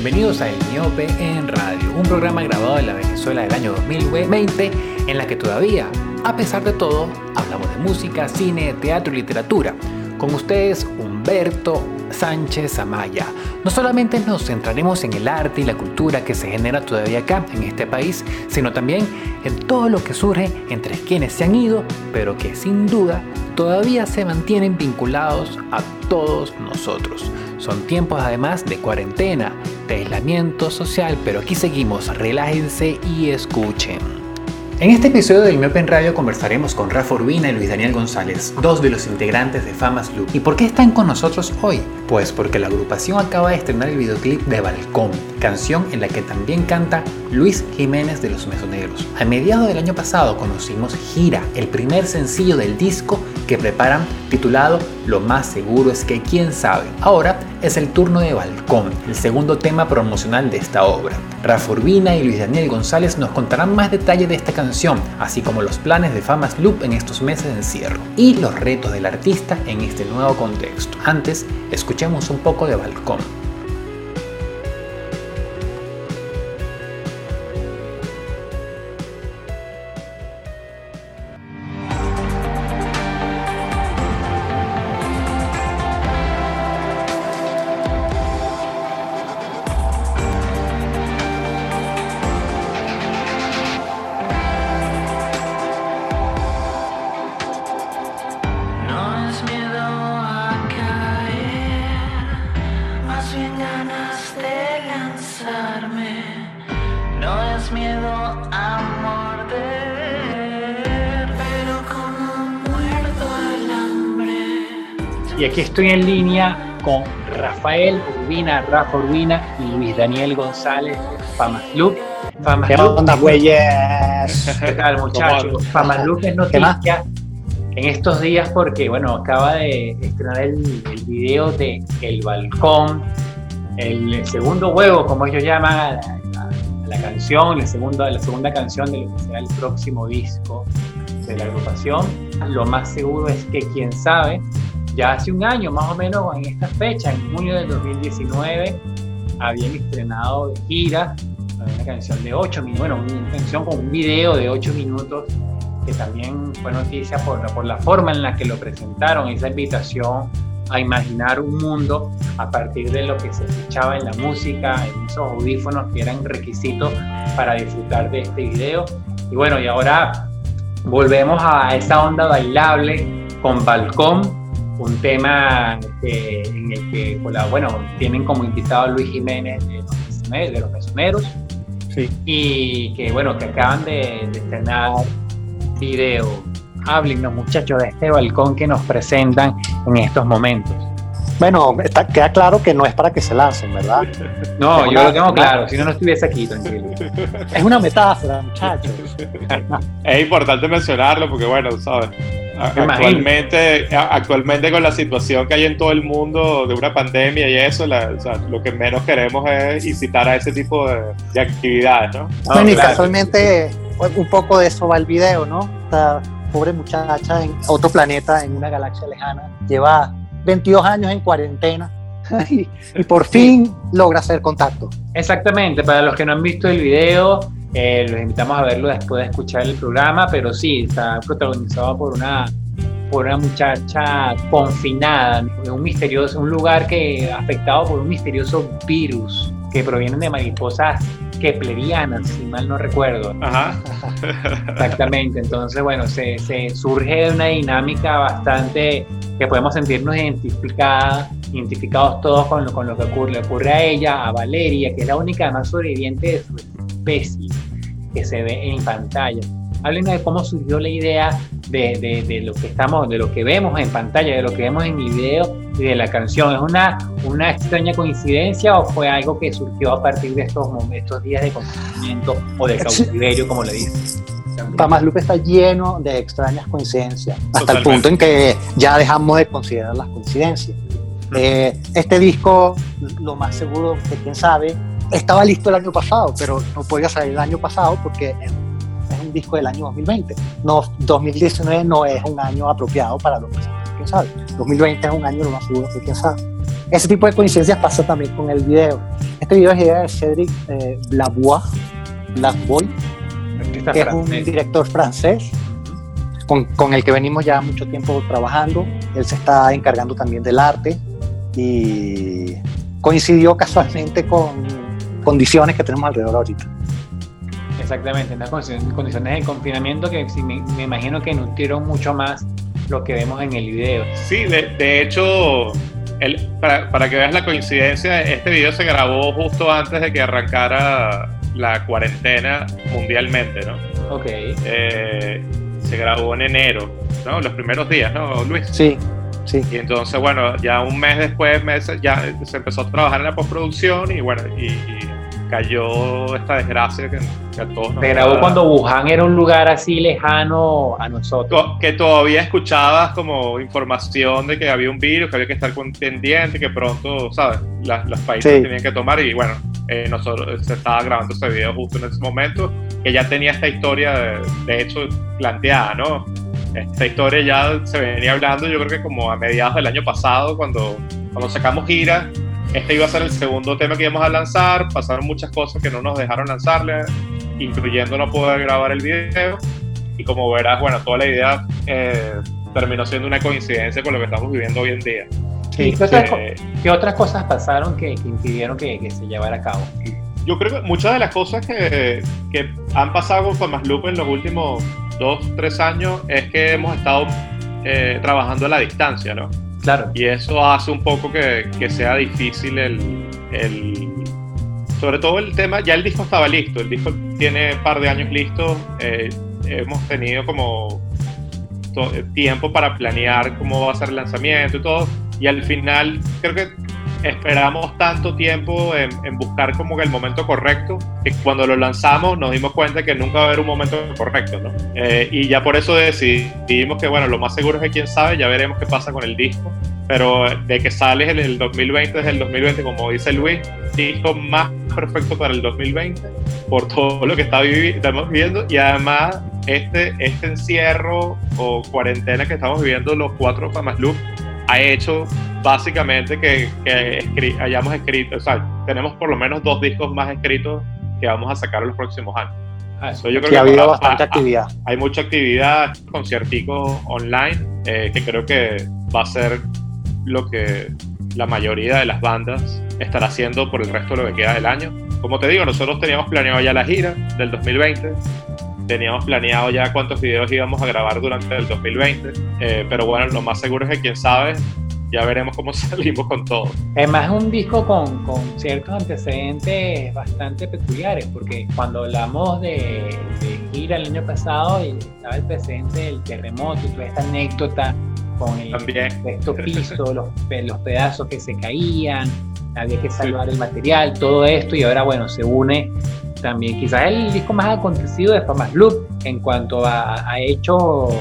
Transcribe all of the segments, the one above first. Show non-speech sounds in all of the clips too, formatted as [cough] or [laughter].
Bienvenidos a El Miope en Radio, un programa grabado en la Venezuela del año 2020 en la que todavía, a pesar de todo, hablamos de música, cine, teatro y literatura. Con ustedes, Humberto Sánchez Amaya. No solamente nos centraremos en el arte y la cultura que se genera todavía acá, en este país, sino también en todo lo que surge entre quienes se han ido, pero que sin duda todavía se mantienen vinculados a todos nosotros. Son tiempos además de cuarentena, de aislamiento social, pero aquí seguimos, relájense y escuchen. En este episodio del Miope en Radio conversaremos con Rafa Urbina y Luis Daniel González, dos de los integrantes de Famas Loop. ¿Y por qué están con nosotros hoy? Pues porque la agrupación acaba de estrenar el videoclip de Balcón, canción en la que también canta Luis Jiménez de los Mesoneros. A mediados del año pasado conocimos Gira, el primer sencillo del disco que preparan titulado Lo más seguro es que quién sabe. Ahora es el turno de Balcón, el segundo tema promocional de esta obra. Rafa Urbina y Luis Daniel González nos contarán más detalles de esta canción, así como los planes de Famas Loop en estos meses de encierro y los retos del artista en este nuevo contexto. Antes, escuchemos un poco de Balcón. Y aquí estoy en línea con Rafael Urbina, Rafa Urbina y Luis Daniel González de Famas Loop. Famas ¿Qué onda, güeyes? [laughs] ¿Qué tal, muchachos? Famas Loop es noticia en estos días porque, bueno, acaba de estrenar el, el video de El Balcón, el segundo huevo, como ellos llaman a la, canción, el segundo, la segunda canción de lo que será el próximo disco de la agrupación. Lo más seguro es que, quién sabe, ya hace un año más o menos en esta fecha, en junio del 2019, habían estrenado de gira una canción de 8 minutos, bueno, una canción con un video de 8 minutos que también fue noticia por, la forma en la que lo presentaron, esa invitación a imaginar un mundo a partir de lo que se escuchaba en la música, en esos audífonos que eran requisitos para disfrutar de este video. Y bueno, y ahora volvemos a esa onda bailable con Balcón, un tema en el que, bueno, tienen como invitado a Luis Jiménez de los, de los Mesoneros. Sí. Y que, bueno, que acaban de, de estrenar video. Háblenos, muchachos, de este balcón que nos presentan en estos momentos. Bueno, está, queda claro que no es para que se lancen, ¿verdad? [laughs] No, yo lo tengo claro, si no, no estuviese aquí, tranquilo. Es una metáfora, muchachos. [laughs] es importante mencionarlo porque, bueno, ¿sabes? Actualmente, actualmente con la situación que hay en todo el mundo de una pandemia y eso, lo que menos queremos es incitar a ese tipo de, actividades, ¿no? Bueno, y casualmente un poco de eso va el video, ¿no? Esta pobre muchacha en otro planeta, en una galaxia lejana, lleva 22 años en cuarentena [laughs] y, por fin logra hacer contacto. Exactamente, para los que no han visto el video, eh, los invitamos a verlo después de escuchar el programa, pero sí, está protagonizado por una, por una muchacha confinada en un misterioso, un lugar que afectado por un misterioso virus que provienen de mariposas keplerianas, si mal no recuerdo. Ajá. Exactamente, entonces bueno, se, se surge una dinámica bastante que podemos sentirnos identificadas, identificados todos con lo, con lo que ocurre, le ocurre a ella, a Valeria, que es la única además sobreviviente de su especie que se ve en pantalla. Háblenos de cómo surgió la idea de, de, de, lo que estamos, de lo que vemos en pantalla, de lo que vemos en el video y de la canción. ¿Es una, una extraña coincidencia o fue algo que surgió a partir de estos, estos días de confinamiento o de cautiverio, como le dicen? Lupe está lleno de extrañas coincidencias, hasta el punto en que ya dejamos de considerar las coincidencias. Eh, este disco, lo más seguro que quién sabe, estaba listo el año pasado, pero no podía salir el año pasado porque es un disco del año 2020. No, 2019 no es un año apropiado para lo que quién sabe. 2020 es un año lo más seguro que quién sabe. ese tipo de coincidencias pasa también con el video. Este video es idea de Cédric eh, Blabois, que es un director francés con, con, el que venimos ya mucho tiempo trabajando. Él se está encargando también del arte y coincidió casualmente con condiciones que tenemos alrededor ahorita. Exactamente, en las condiciones de confinamiento que me, me, imagino que nutrieron mucho más lo que vemos en el video. Sí, de, de hecho, el, para, para, que veas la coincidencia, este video se grabó justo antes de que arrancara la cuarentena mundialmente, ¿no? Ok. Eh, se grabó en enero, ¿no? Los primeros días, ¿no, Luis? Sí, sí. Y entonces, bueno, ya un mes después, meses, ya se empezó a trabajar en la postproducción y bueno, y, y cayó esta desgracia que, que a todos nos... Se grabó cuando Wuhan era un lugar así lejano a nosotros. Que todavía escuchabas como información de que había un virus, que había que estar pendiente, que pronto, ¿sabes? Las, los países sí. tenían que tomar y bueno, eh, nosotros se estaba grabando ese video justo en ese momento, que ya tenía esta historia, de, de hecho, planteada, ¿no? Esta historia ya se venía hablando, yo creo que como a mediados del año pasado, cuando, cuando sacamos gira, este iba a ser el segundo tema que íbamos a lanzar, pasaron muchas cosas que no nos dejaron lanzarle, incluyendo no poder grabar el video, y como verás, bueno, toda la idea eh, terminó siendo una coincidencia con lo que estamos viviendo hoy en día. Sí, ¿Qué, otras, eh, ¿Qué, otras, cosas pasaron que, que impidieron que, que, se llevara a cabo? Yo creo que muchas de las cosas que, que han pasado con Famas Loop en los últimos dos, tres años es que hemos estado eh, trabajando a la distancia, ¿no? Y eso hace un poco que, que sea difícil el, el, Sobre todo el tema, ya el disco estaba listo, el disco tiene un par de años listo, eh, hemos tenido como tiempo para planear cómo va a ser el lanzamiento y todo, y al final creo que esperamos tanto tiempo en, en, buscar como que el momento correcto, que cuando lo lanzamos nos dimos cuenta que nunca va a haber un momento correcto, ¿no? Eh, y ya por eso decidimos que, bueno, lo más seguro es que quién sabe, ya veremos qué pasa con el disco, pero de que sale en el 2020 desde el 2020, como dice Luis, disco más perfecto para el 2020, por todo lo que está vivi estamos viviendo, y además este, este encierro o cuarentena que estamos viviendo los cuatro Famas Loop ha hecho básicamente que, que escri hayamos escrito, o sea, tenemos por lo menos dos discos más escritos que vamos a sacar en los próximos años. Ah, eso yo creo sí, que ha habido bastante actividad. Hay mucha actividad, concierticos online, eh, que creo que va a ser lo que la mayoría de las bandas estará haciendo por el resto de lo que queda del año. Como te digo, nosotros teníamos planeado ya la gira del 2020, teníamos planeado ya cuántos videos íbamos a grabar durante el 2020, eh, pero bueno, lo más seguro es que quién sabe, ya veremos cómo [laughs] salimos con todo. Además es un disco con, con ciertos antecedentes bastante peculiares, porque cuando hablamos de, de gira el año pasado estaba el presente del terremoto y toda esta anécdota con el sexto [laughs] piso, los, los pedazos que se caían, había que salvar sí. el material, todo esto, y ahora bueno, se une también quizás el disco más acontecido de Famas Loop en cuanto a, a hechos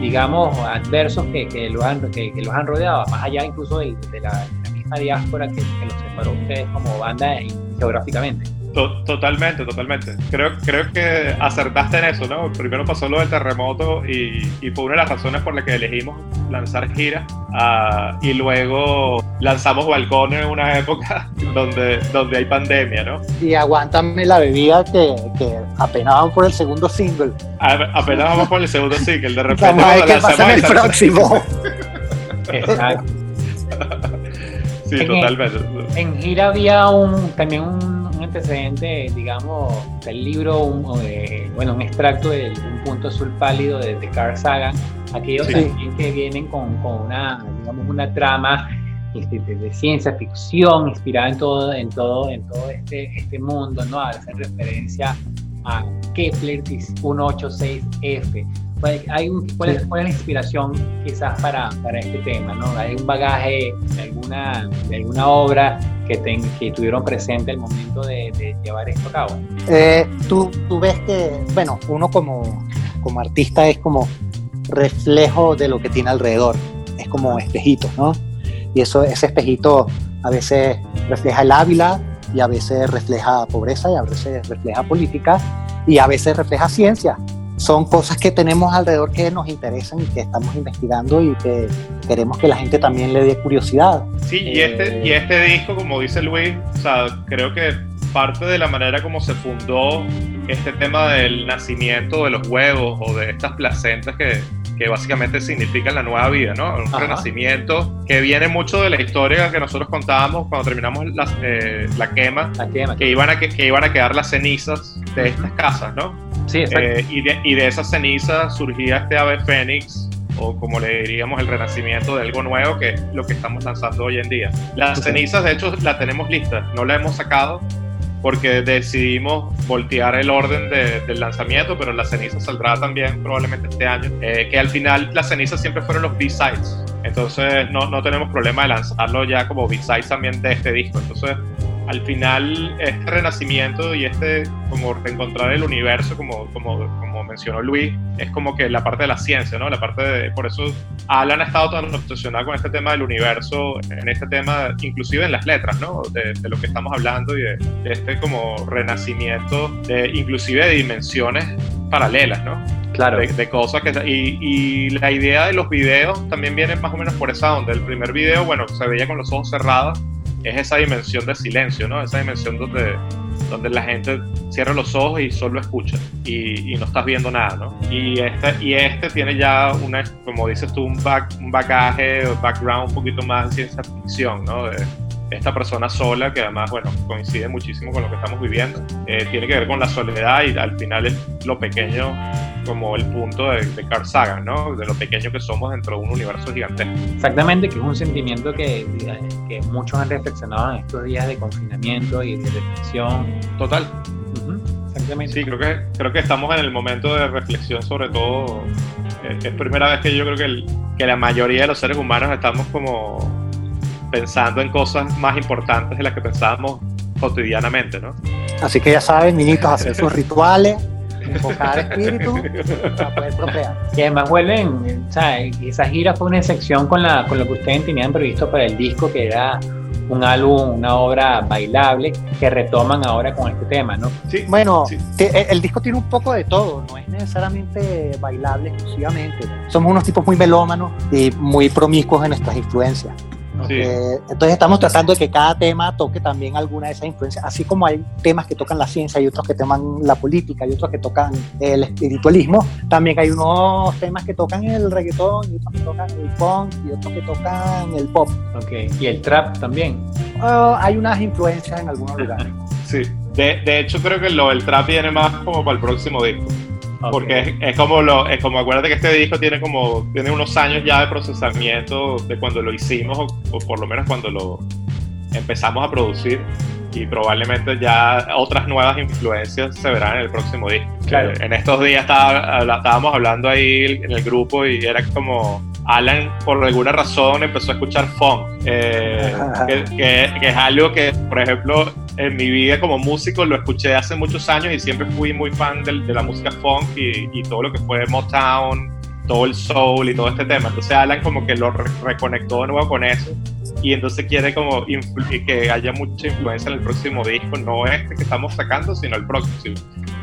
digamos adversos que, que, lo han, que, que, los han rodeado, más allá incluso de, de, la, de la, misma diáspora que, los separó ustedes como banda geográficamente. Totalmente, totalmente. Creo, creo que acertaste en eso, ¿no? Primero pasó lo del terremoto y, y fue una de las razones por las que elegimos lanzar giras. Uh, y luego lanzamos Balcones en una época [laughs] donde, donde hay pandemia, ¿no? Y aguántame la bebida que, que apenas vamos por el segundo single. A, apenas vamos por el segundo single, de [laughs] repente. Vamos a ver qué pasa en el próximo. Exacto. [laughs] Sí, en, totalmente. En gira había un, también un antecedente, digamos, del libro, un, eh, bueno, un extracto de Un punto azul pálido de, de Carl Sagan, aquellos sí. también que vienen con, con, una, digamos, una trama este, de, de, ciencia ficción inspirada en todo, en todo, en todo este, este mundo, ¿no? Hacer referencia a Kepler 186F. Hay un, ¿cuál, es, ¿Cuál es la inspiración quizás para, para este tema? ¿no? ¿Hay un bagaje de alguna, de alguna obra que, ten, que tuvieron presente el momento de, de llevar esto a cabo? Eh, tú, tú ves que, bueno, uno como, como artista es como reflejo de lo que tiene alrededor, es como espejito, ¿no? Y eso, ese espejito a veces refleja el Ávila y a veces refleja pobreza y a veces refleja política y a veces refleja ciencia son cosas que tenemos alrededor que nos interesan y que estamos investigando y que queremos que la gente también le dé curiosidad. Sí, y, este, y este disco, como dice Luis, o sea, creo que parte de la manera como se fundó este tema del nacimiento de los huevos o de estas placentas que, que básicamente significan la nueva vida, ¿no? Un renacimiento que viene mucho de la historia que nosotros contábamos cuando terminamos eh, la, quema, que, iban a, que, iban a quedar las cenizas de estas casas, ¿no? Sí, exacto. Eh, y, de, y de esas cenizas surgía este ave fénix o como le diríamos el renacimiento de algo nuevo que es lo que estamos lanzando hoy en día. Las cenizas de hecho las tenemos listas, no las hemos sacado porque decidimos voltear el orden del lanzamiento, pero la ceniza saldrá también probablemente este año, eh, que al final las cenizas siempre fueron los B-Sides, entonces no, no tenemos problema de lanzarlo ya como B-Sides también de este disco, entonces al final este renacimiento y este como reencontrar el universo, como, como, como mencionó Luis, es como que la parte de la ciencia, ¿no? La parte de, por eso Alan ha estado tan obsesionado con este tema del universo, en este tema, inclusive en las letras, ¿no? De, lo que estamos hablando y de, este como renacimiento, de, inclusive de dimensiones paralelas, ¿no? Claro. De, cosas que... Y, y, la idea de los videos también viene más o menos por esa onda. El primer video, bueno, se veía con los ojos cerrados es esa dimensión de silencio, ¿no? Esa dimensión donde, donde la gente cierra los ojos y solo escucha y, no estás viendo nada, ¿no? Y este, y este tiene ya una, como dices tú, un, back, un bagaje, un background un poquito más de ciencia ficción, ¿no? De, esta persona sola, que además, bueno, coincide muchísimo con lo que estamos viviendo, eh, tiene que ver con la soledad y al final es lo pequeño como el punto de, Carl Sagan, ¿no? De lo pequeño que somos dentro de un universo gigantesco. Exactamente, que es un sentimiento que, que muchos han reflexionado en estos días de confinamiento y de reflexión. Total. exactamente. Sí, creo que, creo que estamos en el momento de reflexión sobre todo. Eh, es primera vez que yo creo que, que la mayoría de los seres humanos estamos como pensando en cosas más importantes de las que pensábamos cotidianamente, ¿no? Así que ya saben, niñitos, hacer sus rituales, invocar espíritu para poder procrear. Y además vuelven, o sea, esa gira fue una excepción con, la, con lo que ustedes tenían previsto para el disco, que era un álbum, una obra bailable que retoman ahora con este tema, ¿no? Sí, bueno, el disco tiene un poco de todo, no es necesariamente bailable exclusivamente. Somos unos tipos muy melómanos y muy promiscuos en nuestras influencias. Eh, entonces estamos tratando de que cada tema toque también alguna de esas influencias, así como hay temas que tocan la ciencia y otros que tocan la política y otros que tocan el espiritualismo, también hay unos temas que tocan el reggaetón y otros que tocan el punk y otros que tocan el pop. Okay. ¿Y el trap también? Oh, hay unas influencias en algunos [laughs] lugares. Sí, de, de hecho creo que lo, el trap viene más como para el próximo disco. Porque es, como lo, es como acuérdate que este disco tiene como tiene unos años ya de procesamiento de cuando lo hicimos o, por lo menos cuando lo empezamos a producir y probablemente ya otras nuevas influencias se verán en el próximo disco. Claro. En estos días estaba, estábamos hablando ahí en el grupo y era como Alan por alguna razón empezó a escuchar funk, eh, que, es algo que, por ejemplo, en mi vida como músico lo escuché hace muchos años y siempre fui muy fan de, la música funk y, todo lo que fue Motown, todo el soul y todo este tema. Entonces Alan como que lo reconectó de nuevo con eso y entonces quiere como que haya mucha influencia en el próximo disco, no este que estamos sacando, sino el próximo.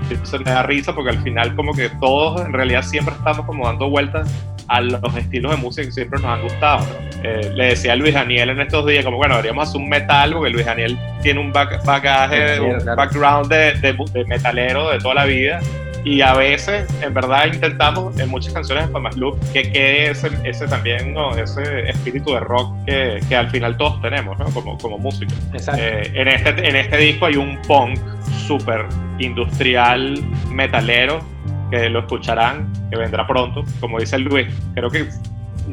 Entonces me da risa porque al final como que todos en realidad siempre estamos como dando vueltas a los estilos de música que siempre nos han gustado. Eh, le decía a Luis Daniel en estos días, como bueno, deberíamos hacer un metal, porque Luis Daniel tiene un bagaje, un background de, de, metalero de toda la vida. Y a veces, en verdad, intentamos en muchas canciones de Famas Loop que quede ese, ese también, ¿no? ese espíritu de rock que, que al final todos tenemos, ¿no? Como, como músicos. Eh, en, este, en este disco hay un punk súper industrial, metalero, que lo escucharán, que vendrá pronto. Como dice Luis, creo que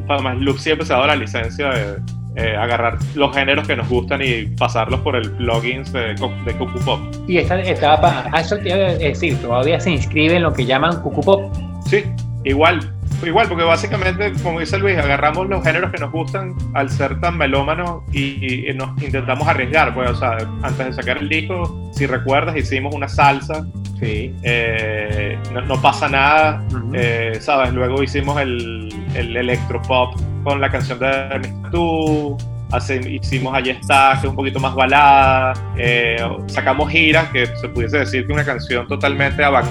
además Loop siempre se ha dado la licencia de eh, agarrar los géneros que nos gustan y pasarlos por el plugins de, de Cuckoo Pop. Y esta etapa, a eso te iba a decir, todavía se inscribe en lo que llaman Cuckoo Pop. Sí, igual, igual, porque básicamente, como dice Luis, agarramos los géneros que nos gustan al ser tan melómanos y, nos intentamos arriesgar. Pues, o sea, antes de sacar el disco, si recuerdas, hicimos una salsa. Sí. Eh, no, pasa nada, eh, ¿sabes? Luego hicimos el, el electropop con la canción de. Tú. hicimos Allí está, que es un poquito más balada, eh, sacamos giras, que se pudiese decir que una canción totalmente avant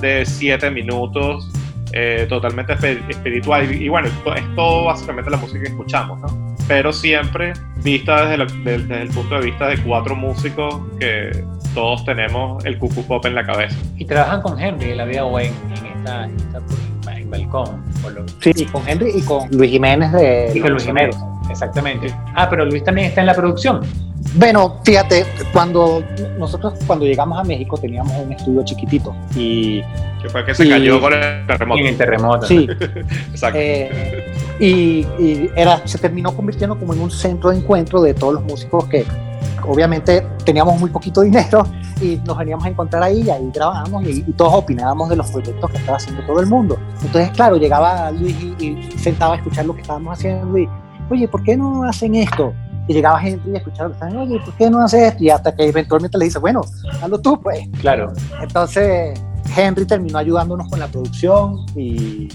de 7 minutos, eh, totalmente espiritual. Y, bueno, es todo básicamente la música que escuchamos, ¿no? Pero siempre vista desde, desde, el punto de vista de cuatro músicos que todos tenemos el cucu pop en la cabeza. Y trabajan con Henry, la vida Wayne, en esta, en esta en Balcón. Sí, con Henry y con Luis Jiménez de... Y con Luis Jiménez, exactamente. Ah, pero Luis también está en la producción. Bueno, fíjate, cuando nosotros cuando llegamos a México teníamos un estudio chiquitito y... Que fue que se cayó con el terremoto. En el terremoto. Sí. [laughs] Exacto. Eh, y, era, se terminó convirtiendo como en un centro de encuentro de todos los músicos que obviamente teníamos muy poquito dinero y nos veníamos a encontrar ahí y ahí grabábamos y, todos opinábamos de los proyectos que estaba haciendo todo el mundo. Entonces, claro, llegaba Luis y, y sentaba a escuchar lo que estábamos haciendo y, oye, ¿por qué no hacen esto? y llegaba gente y escuchaba, oye, ¿por qué no haces esto? Y hasta que eventualmente le dice, bueno, hazlo tú, pues. Claro. Entonces, Henry terminó ayudándonos con la producción y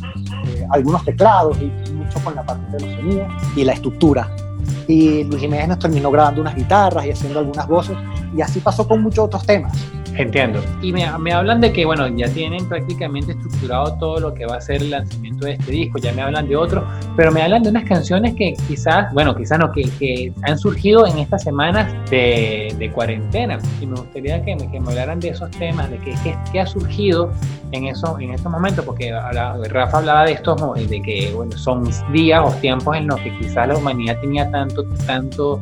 eh, algunos teclados y mucho con la parte de los sonidos y la estructura. Y Luis Jiménez nos terminó grabando unas guitarras y haciendo algunas voces y así pasó con muchos otros temas. Entiendo. Y me, me, hablan de que, bueno, ya tienen prácticamente estructurado todo lo que va a ser el lanzamiento de este disco, ya me hablan de otro, pero me hablan de unas canciones que quizás, bueno, quizás no, que, que han surgido en estas semanas de, cuarentena. Y me gustaría que me, que me, hablaran de esos temas, de qué que, ha surgido en, eso, en estos momentos, porque Rafa hablaba de estos, de que, bueno, son días o tiempos en los que quizás la humanidad tenía tanto, tanto,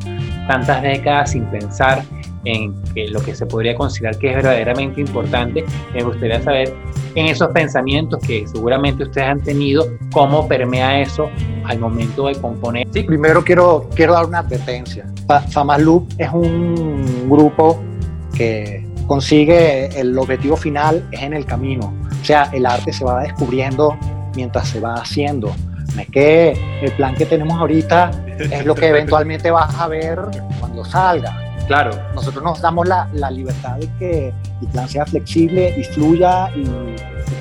tantas décadas sin pensar en que lo que se podría considerar que es verdaderamente importante, me gustaría saber en esos pensamientos que seguramente ustedes han tenido, cómo permea eso al momento de componer. Sí, primero quiero, quiero dar una advertencia. Famas Loop es un grupo que consigue el objetivo final es en el camino. O sea, el arte se va descubriendo mientras se va haciendo. No es que el plan que tenemos ahorita es lo que [laughs] eventualmente vas a ver cuando salga Claro. Nosotros nos damos la, la libertad de que el plan sea flexible y fluya y,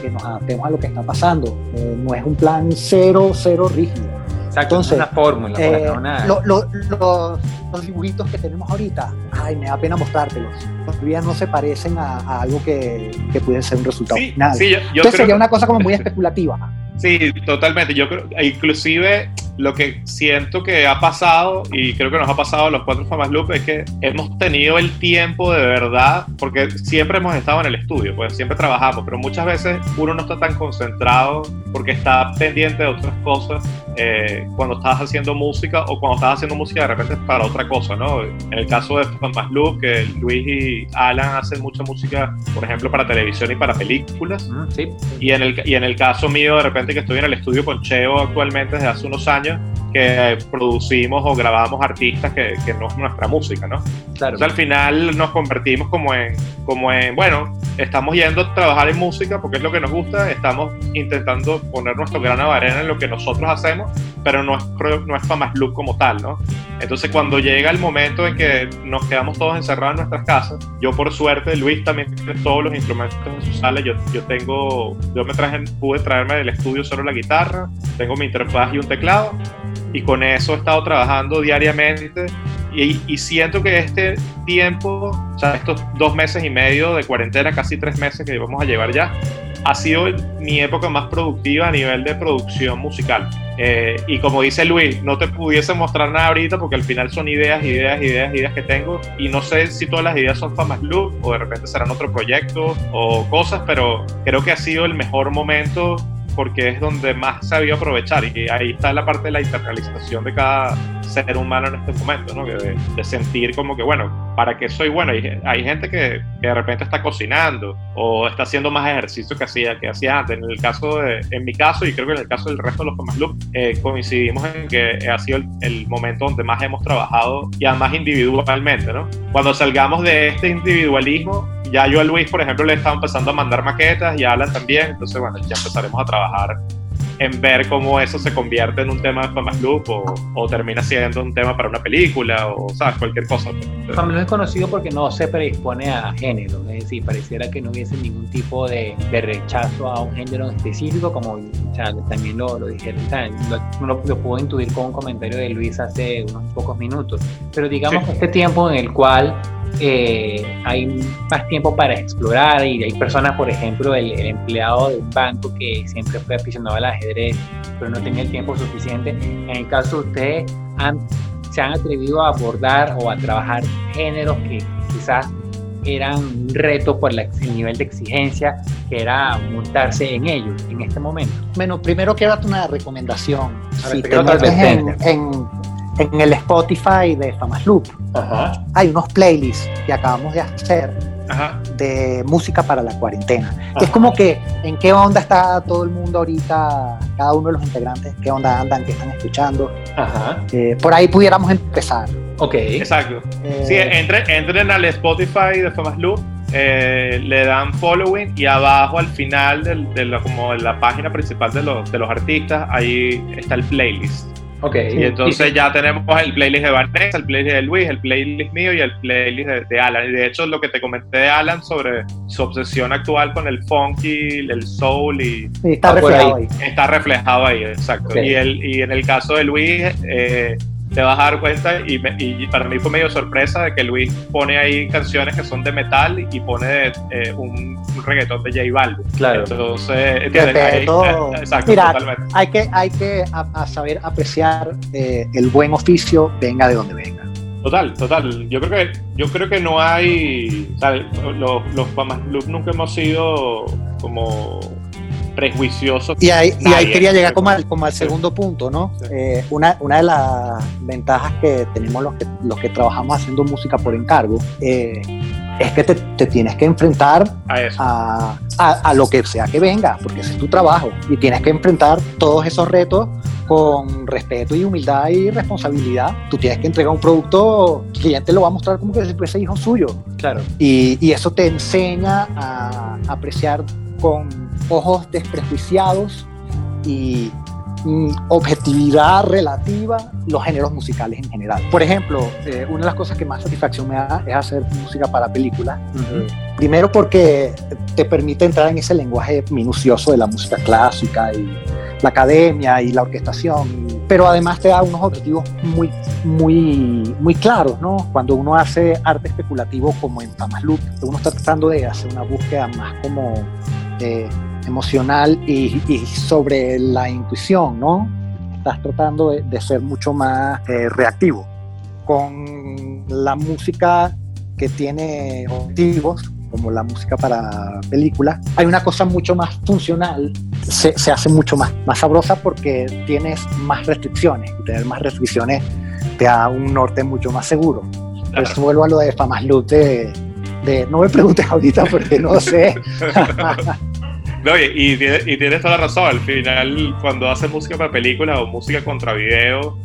que nos adaptemos a lo que está pasando. Eh, no es un plan cero, cero rígido. Exacto, Entonces, una fórmula. Eh, los dibujitos que tenemos ahorita, ay, me da pena mostrártelos. Todavía no se parecen a, algo que, que puede ser un resultado final. Sí, yo, Entonces sería una cosa como muy [laughs] especulativa. Sí, totalmente. Yo creo, inclusive lo que siento que ha pasado, y creo que nos ha pasado a los cuatro Famas Loop, es que hemos tenido el tiempo de verdad, porque siempre hemos estado en el estudio, pues siempre trabajamos, pero muchas veces uno no está tan concentrado porque está pendiente de otras cosas eh, cuando estás haciendo música o cuando estás haciendo música de repente para otra cosa, ¿no? En el caso de Famas Loop, que Luis y Alan hacen mucha música, por ejemplo, para televisión y para películas. Sí. Y, en el, y en el caso mío, de repente que estoy en el estudio con Cheo actualmente desde hace unos años, años que producimos o grabamos artistas que, que no es nuestra música, ¿no? Claro. Entonces al final nos convertimos como en, como en, bueno, estamos yendo a trabajar en música porque es lo que nos gusta, estamos intentando poner nuestro grano de arena en lo que nosotros hacemos, pero no es, no es más look como tal, ¿no? Entonces cuando llega el momento en que nos quedamos todos encerrados en nuestras casas, yo por suerte, Luis también tiene todos los instrumentos en su sala, yo, yo tengo, yo me traje, pude traerme del estudio solo la guitarra, tengo mi interfaz y un teclado, y con eso he estado trabajando diariamente y, y, siento que este tiempo, o sea, estos dos meses y medio de cuarentena, casi tres meses que vamos a llevar ya, ha sido mi época más productiva a nivel de producción musical. Eh, y como dice Luis, no te pudiese mostrar nada ahorita porque al final son ideas, ideas, ideas, ideas que tengo y no sé si todas las ideas son Famas Loop o de repente serán otro proyecto o cosas, pero creo que ha sido el mejor momento porque es donde más se había aprovechar y ahí está la parte de la internalización de cada ser humano en este momento, ¿no? De, de sentir como que, bueno, ¿para qué soy bueno? Hay, hay gente que, que, de repente está cocinando o está haciendo más ejercicio que hacía, que hacía antes. En el caso de, en mi caso y creo que en el caso del resto de los Thomas Loop, eh, coincidimos en que ha sido el, el, momento donde más hemos trabajado y además individualmente, ¿no? Cuando salgamos de este individualismo, ya yo a Luis, por ejemplo, le estaba empezando a mandar maquetas y a Alan también, entonces bueno, ya empezaremos a trabajar en ver cómo eso se convierte en un tema de Famas Loop o, o, termina siendo un tema para una película o, ¿sabes? Cualquier cosa. Loop es conocido porque no se predispone a género, es decir, pareciera que no hubiese ningún tipo de, de rechazo a un género específico, como o sea, también lo, lo dijeron, o sea, lo, lo, lo, puedo intuir con un comentario de Luis hace unos pocos minutos, pero digamos sí. este tiempo en el cual eh, hay más tiempo para explorar y hay personas, por ejemplo, el, el, empleado de un banco que siempre fue aficionado al ajedrez, pero no tenía el tiempo suficiente. En el caso de ustedes, han, se han atrevido a abordar o a trabajar géneros que quizás eran un reto por la, el nivel de exigencia que era montarse en ellos en este momento. Bueno, primero quiero darte una recomendación. Si te metes en, en en el Spotify de Famas Loop. Ajá. Hay unos playlists que acabamos de hacer Ajá. de música para la cuarentena. Ajá. Es como que en qué onda está todo el mundo ahorita, cada uno de los integrantes, qué onda andan, qué están escuchando. Eh, por ahí pudiéramos empezar. Ok. Exacto. Eh, sí, entren, entren al Spotify de Famas Loop. Eh, le dan following y abajo al final de, de, la, como de la página principal de los, de los artistas ahí está el playlist Okay. Y entonces ya tenemos el playlist de Vanessa, el playlist de Luis, el playlist mío y el playlist de, de, Alan. Y de hecho, lo que te comenté de Alan sobre su obsesión actual con el funky, el soul y. Sí, está reflejado ahí. Está reflejado ahí, exacto. Okay. Y, el, y en el caso de Luis, eh, te vas a dar cuenta y, me, y, para mí fue medio sorpresa de que Luis pone ahí canciones que son de metal y pone eh, un, un, reggaetón de J Balvin. Claro. Entonces, ahí, todo... exacto, Mira, totalmente. Hay que, hay que a, a saber apreciar eh, el buen oficio, venga de donde venga. Total, total. Yo creo que, yo creo que no hay. Los, los nunca hemos sido como prejuicioso. Y ahí, y ahí quería llegar como al, como al segundo punto, ¿no? Sí. Eh, una, una de las ventajas que tenemos los que, los que trabajamos haciendo música por encargo eh, es que te, te, tienes que enfrentar a, a, a, a, lo que sea que venga, porque ese es tu trabajo y tienes que enfrentar todos esos retos con respeto y humildad y responsabilidad. Tú tienes que entregar un producto, el cliente lo va a mostrar como que si fuese hijo suyo. Claro. Y, y eso te enseña a apreciar con ojos desprejuiciados y mm, objetividad relativa los géneros musicales en general. Por ejemplo, eh, una de las cosas que más satisfacción me da es hacer música para películas. Uh -huh. Primero porque te permite entrar en ese lenguaje minucioso de la música clásica y la academia y la orquestación, pero además te da unos objetivos muy, muy, muy claros, ¿no? Cuando uno hace arte especulativo como en Famas Loop, uno está tratando de hacer una búsqueda más como eh, emocional y, y, sobre la intuición, ¿no? Estás tratando de, de ser mucho más eh, reactivo. Con la música que tiene objetivos, como la música para películas, hay una cosa mucho más funcional, se, se, hace mucho más, más sabrosa porque tienes más restricciones y tener más restricciones te da un norte mucho más seguro. Claro. Eso vuelvo a lo de Famas Loop de, de, no me preguntes ahorita porque no sé. [laughs] No, y, y, y, tienes toda la razón. Al final, cuando haces música para películas o música contra video,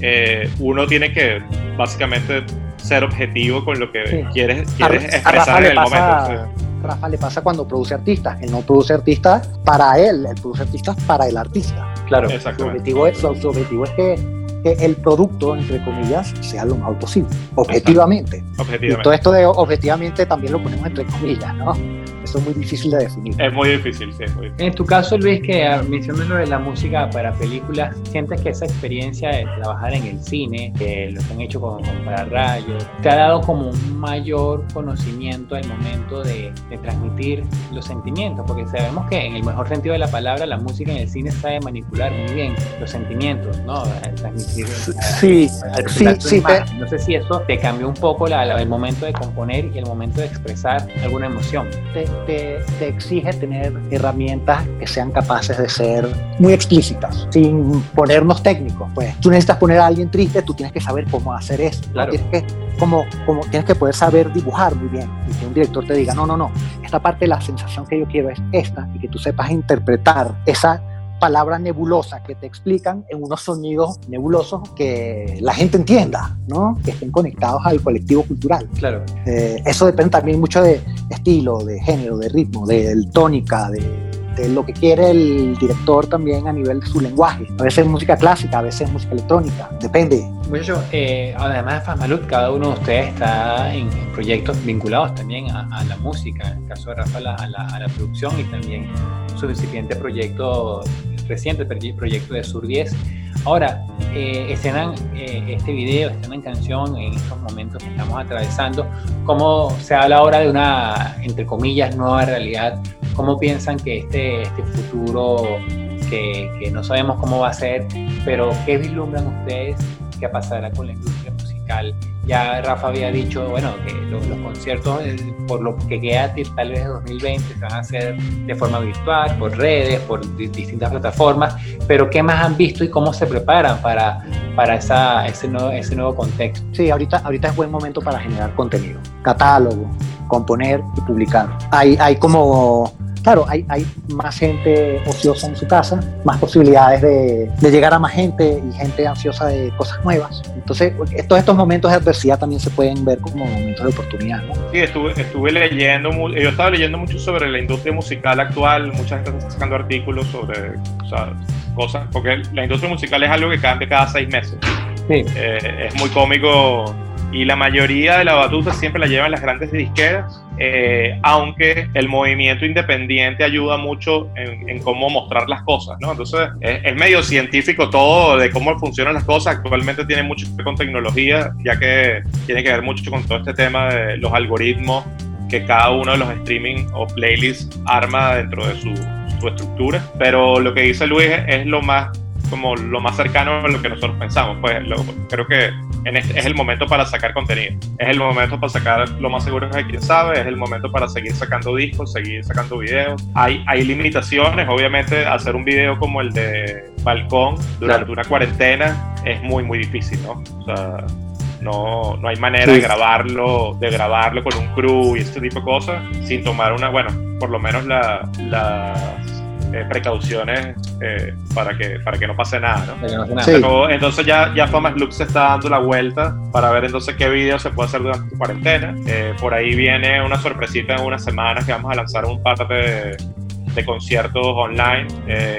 eh, uno tiene que básicamente ser objetivo con lo que sí. quieres, quieres a, expresar a en el pasa, momento. Sí. Rafa le pasa cuando produce artistas. Él no produce artistas para él, él produce artistas para el artista. Claro, su objetivo es, su, objetivo es que, que, el producto, entre comillas, sea lo mejor posible, objetivamente. objetivamente. Y todo esto de objetivamente también lo ponemos entre comillas, ¿no? Eso es muy difícil de definir. Es muy difícil, sí. Muy difícil. En tu caso, Luis, que mencionas lo de la música para películas, ¿sientes que esa experiencia de trabajar en el cine, que lo que han hecho con, con para rayos, te ha dado como un mayor conocimiento al momento de, de, transmitir los sentimientos? Porque sabemos que en el mejor sentido de la palabra, la música en el cine sabe manipular muy bien los sentimientos, ¿no? Transmitir. Sí, sí, sí. Te... No sé si eso te cambió un poco la, la, el momento de componer y el momento de expresar alguna emoción. Te, te, te, exige tener herramientas que sean capaces de ser muy explícitas, sin ponernos técnicos. Pues tú necesitas poner a alguien triste, tú tienes que saber cómo hacer eso. Claro. Tienes, que, como, como, tienes que poder saber dibujar muy bien y que un director te diga, no, no, no, esta parte de la sensación que yo quiero es esta y que tú sepas interpretar esa palabra nebulosa que te explican en unos sonidos nebulosos que la gente entienda, ¿no? Que estén conectados al colectivo cultural. Claro. Eh, eso depende también mucho de estilo, de género, de ritmo, de tónica, de de lo que quiere el director también a nivel de su lenguaje. A veces música clásica, a veces música electrónica, depende. Muchachos, eh, además de Fasmalud, cada uno de ustedes está en, proyectos vinculados también a, la música, en el caso de Rafa a la, a la producción y también su incipiente proyecto reciente, proyecto de Sur 10. Ahora, eh, estrenan eh, este video, estrenan canción en estos momentos que estamos atravesando. ¿Cómo se habla ahora de una, entre comillas, nueva realidad? ¿Cómo piensan que este, este futuro, que, que no sabemos cómo va a ser, pero qué vislumbran ustedes que pasará con la industria musical ya Rafa había dicho, bueno, que los, conciertos, eh, por lo que queda tal vez de 2020, se van a hacer de forma virtual, por redes, por distintas plataformas, pero ¿qué más han visto y cómo se preparan para, para esa, ese, nuevo, ese nuevo contexto? Sí, ahorita, ahorita es buen momento para generar contenido, catálogo, componer y publicar. Hay, hay como claro, hay, hay más gente ociosa en su casa, más posibilidades de, de, llegar a más gente y gente ansiosa de cosas nuevas. Entonces, todos estos momentos de adversidad también se pueden ver como momentos de oportunidad. ¿no? Sí, estuve, estuve leyendo, yo estaba leyendo mucho sobre la industria musical actual, mucha gente está sacando artículos sobre o sea, cosas, porque la industria musical es algo que cambia cada seis meses. Sí. Eh, es muy cómico y la mayoría de la batuta siempre la llevan las grandes disqueras, eh, aunque el movimiento independiente ayuda mucho en, cómo mostrar las cosas, ¿no? Entonces es, medio científico todo de cómo funcionan las cosas, actualmente tiene mucho que ver con tecnología, ya que tiene que ver mucho con todo este tema de los algoritmos que cada uno de los streaming o playlists arma dentro de su, su estructura, pero lo que dice Luis es lo más como lo más cercano a lo que nosotros pensamos. Pues creo que en este, es el momento para sacar contenido. Es el momento para sacar lo más seguro de quien sabe. Es el momento para seguir sacando discos, seguir sacando videos. Hay, hay limitaciones, obviamente, hacer un video como el de Balcón durante una cuarentena es muy, muy difícil, ¿no? O sea, no, no hay manera de grabarlo, de grabarlo con un crew y este tipo de cosas sin tomar una, bueno, por lo menos la, las eh, precauciones eh, para, que, para que no pase nada. ¿no? entonces ya, ya Famas Look se está dando la vuelta para ver entonces qué video se puede hacer durante tu cuarentena. Eh, por ahí viene una sorpresita en unas semanas que vamos a lanzar un par de, de conciertos online,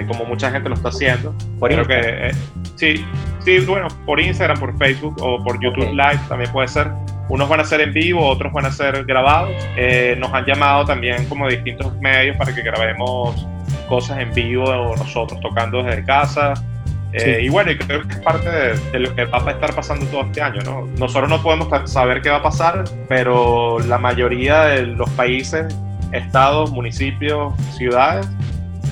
como mucha gente lo está haciendo. Por Creo que sí, sí, bueno, por Instagram, por Facebook o por YouTube Live también puede ser. Unos van a ser en vivo, otros van a ser grabados. nos han llamado también como distintos medios para que grabemos cosas en vivo nosotros tocando desde casa. Eh, y bueno, creo que es parte de, lo que va a estar pasando todo este año, ¿no? Nosotros no podemos saber qué va a pasar, pero la mayoría de los países, estados, municipios, ciudades,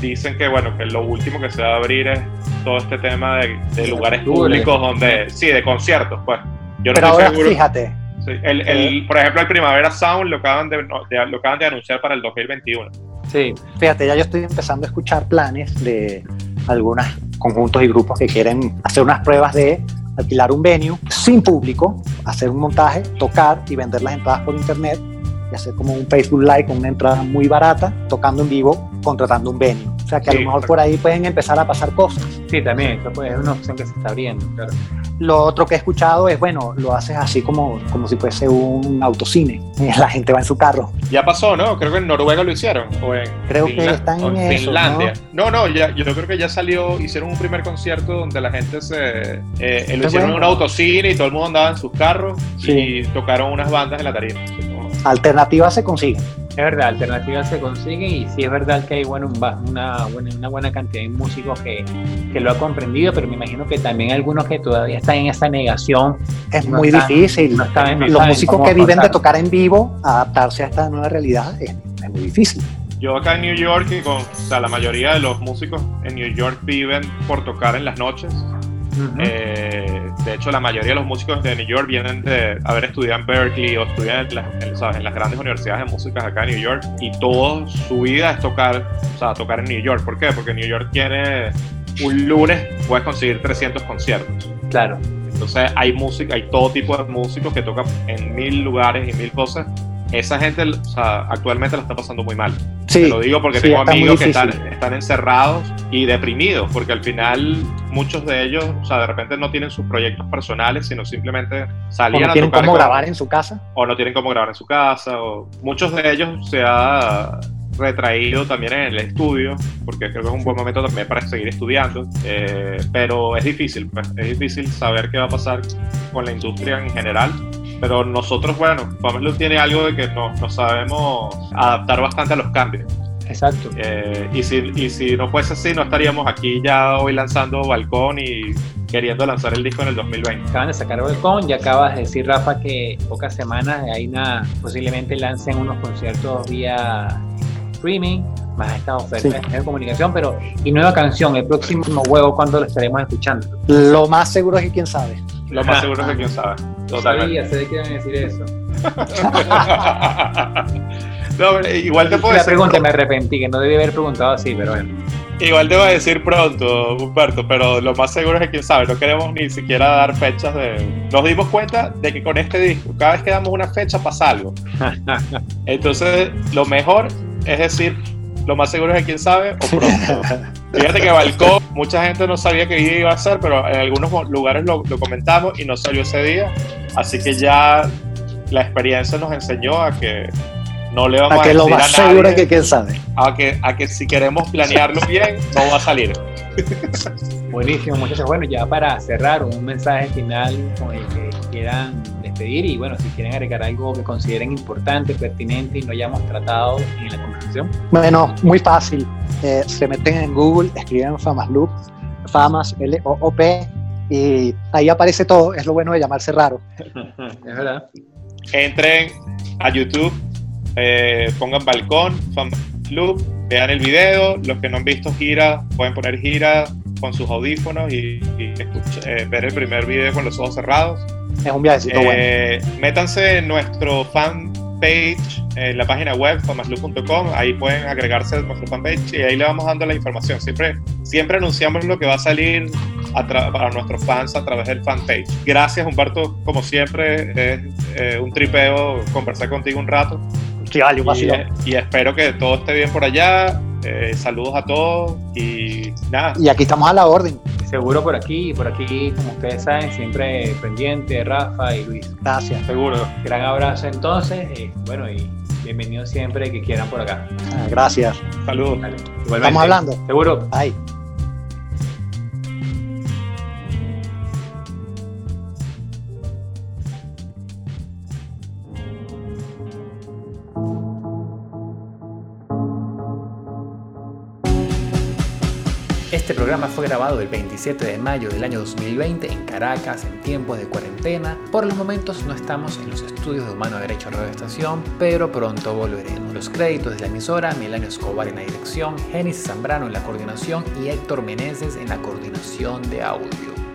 dicen que, bueno, que lo último que se va a abrir es todo este tema de, lugares públicos donde, sí, de conciertos, pues. Yo no pero ahora, fíjate. El, el, por ejemplo, el Primavera Sound lo acaban de, lo acaban de anunciar para el 2021. Sí, fíjate, ya yo estoy empezando a escuchar planes de algunos conjuntos y grupos que quieren hacer unas pruebas de alquilar un venue sin público, hacer un montaje, tocar y vender las entradas por internet y hacer como un Facebook Live con una entrada muy barata, tocando en vivo, contratando un venue. O sea que a lo mejor por ahí pueden empezar a pasar cosas. Sí, también, eso es una opción que se está abriendo, claro. Lo otro que he escuchado es, bueno, lo haces así como, como si fuese un autocine. [laughs] La gente va en su carro. Ya pasó, ¿no? Creo que en Noruega lo hicieron. O en creo que está en, Finlandia. ¿no? no, ya, yo creo que ya salió, hicieron un primer concierto donde la gente se... Eh, lo hicieron en un autocine y todo el mundo andaba en sus carros y tocaron unas bandas en la tarima. Alternativas se consiguen. Es verdad, alternativas se consiguen y sí es verdad que hay bueno, una, buena, una buena cantidad de músicos que, que, lo han comprendido, pero me imagino que también algunos que todavía están en esa negación. Es muy difícil. Los músicos que viven de tocar en vivo, adaptarse a esta nueva realidad es, muy difícil. Yo acá en New York, y con, o sea, la mayoría de los músicos en New York viven por tocar en las noches. Eh, de hecho, la mayoría de los músicos de New York vienen de haber estudiado en Berkeley o estudian en, las grandes universidades de música acá en New York y toda su vida es tocar, o sea, tocar en New York. ¿Por qué? Porque New York tiene un lunes puedes conseguir 300 conciertos. Claro. Entonces hay música, hay todo tipo de músicos que tocan en mil lugares y mil cosas esa gente actualmente la está pasando muy mal. Sí, Te lo digo porque tengo amigos que están, están, encerrados y deprimidos, porque al final muchos de ellos, o sea, de repente no tienen sus proyectos personales, sino simplemente salían o no tienen cómo grabar en su casa. O no tienen cómo grabar en su casa, o muchos de ellos se ha retraído también en el estudio, porque creo que es un buen momento también para seguir estudiando, eh, pero es difícil, pues, es difícil saber qué va a pasar con la industria en general. Pero nosotros, bueno, Famous tiene algo de que nos, nos sabemos adaptar bastante a los cambios. Exacto. Eh, y, si, y si no fuese así, no estaríamos aquí ya hoy lanzando Balcón y queriendo lanzar el disco en el 2020. Acaban de sacar Balcón y acabas de decir, Rafa, que en pocas semanas hay una, posiblemente lancen unos conciertos vía streaming, más esta oferta de comunicación, pero y nueva canción, el próximo juego, ¿cuándo lo estaremos escuchando? Lo más seguro es que quién sabe. Lo más seguro es que [laughs] quién sabe. Totalmente. sé de qué decir eso. [laughs] igual te puedo decir. La pregunta me arrepentí, que no debí haber preguntado así, pero bueno. Igual te voy a decir pronto, Humberto, pero lo más seguro es que quién sabe, no queremos ni siquiera dar fechas de. Nos dimos cuenta de que con este disco, cada vez que damos una fecha pasa algo. [laughs] Entonces, lo mejor es decir, lo más seguro es que quién sabe o pronto. [laughs] Fíjate que Balcón, mucha gente no sabía que iba a ser, pero en algunos lugares lo, lo comentamos y no salió ese día. Así que ya la experiencia nos enseñó a que no le vamos a, que lo más seguro que quién sabe. A que, a que si queremos planearlo bien, no va a salir. Buenísimo, muchachos. Bueno, ya para cerrar, un mensaje final con el que quieran despedir y bueno, si quieren agregar algo que consideren importante, pertinente y no hayamos tratado en la conversación. Bueno, muy fácil. Eh, se meten en Google, escriben Famas Loop, Famas L-O-O-P y ahí aparece todo. Es lo bueno de llamarse raro. [laughs] es verdad. Entren a YouTube eh, pongan balcón, fan club, vean el video, los que no han visto gira pueden poner gira con sus audífonos y, eh, ver el primer video con los ojos cerrados. Es un viajecito eh, bueno. Métanse en nuestro fan page en la página web famasloop.com, ahí pueden agregarse a nuestro fanpage y ahí le vamos dando la información. Siempre, siempre anunciamos lo que va a salir para nuestros fans a través del fanpage. Gracias Humberto, como siempre, es un tripeo conversar contigo un rato. y, espero que todo esté bien por allá. Eh, saludos a todos y nada. Y aquí estamos a la orden. Seguro por aquí, por aquí, como ustedes saben, siempre pendiente, Rafa y Luis. Gracias. Seguro. Gran abrazo entonces. Eh, bueno, y bienvenidos siempre que quieran por acá. Ah, gracias. Saludos. Estamos hablando. Seguro. Bye. Este programa fue grabado el 27 de mayo del año 2020 en Caracas en tiempos de cuarentena. Por los momentos no estamos en los estudios de Humano Derecho Radio Estación, pero pronto volveremos. Los créditos de la emisora, Milenio Escobar en la dirección, Genis Zambrano en la coordinación y Héctor Meneses en la coordinación de audio.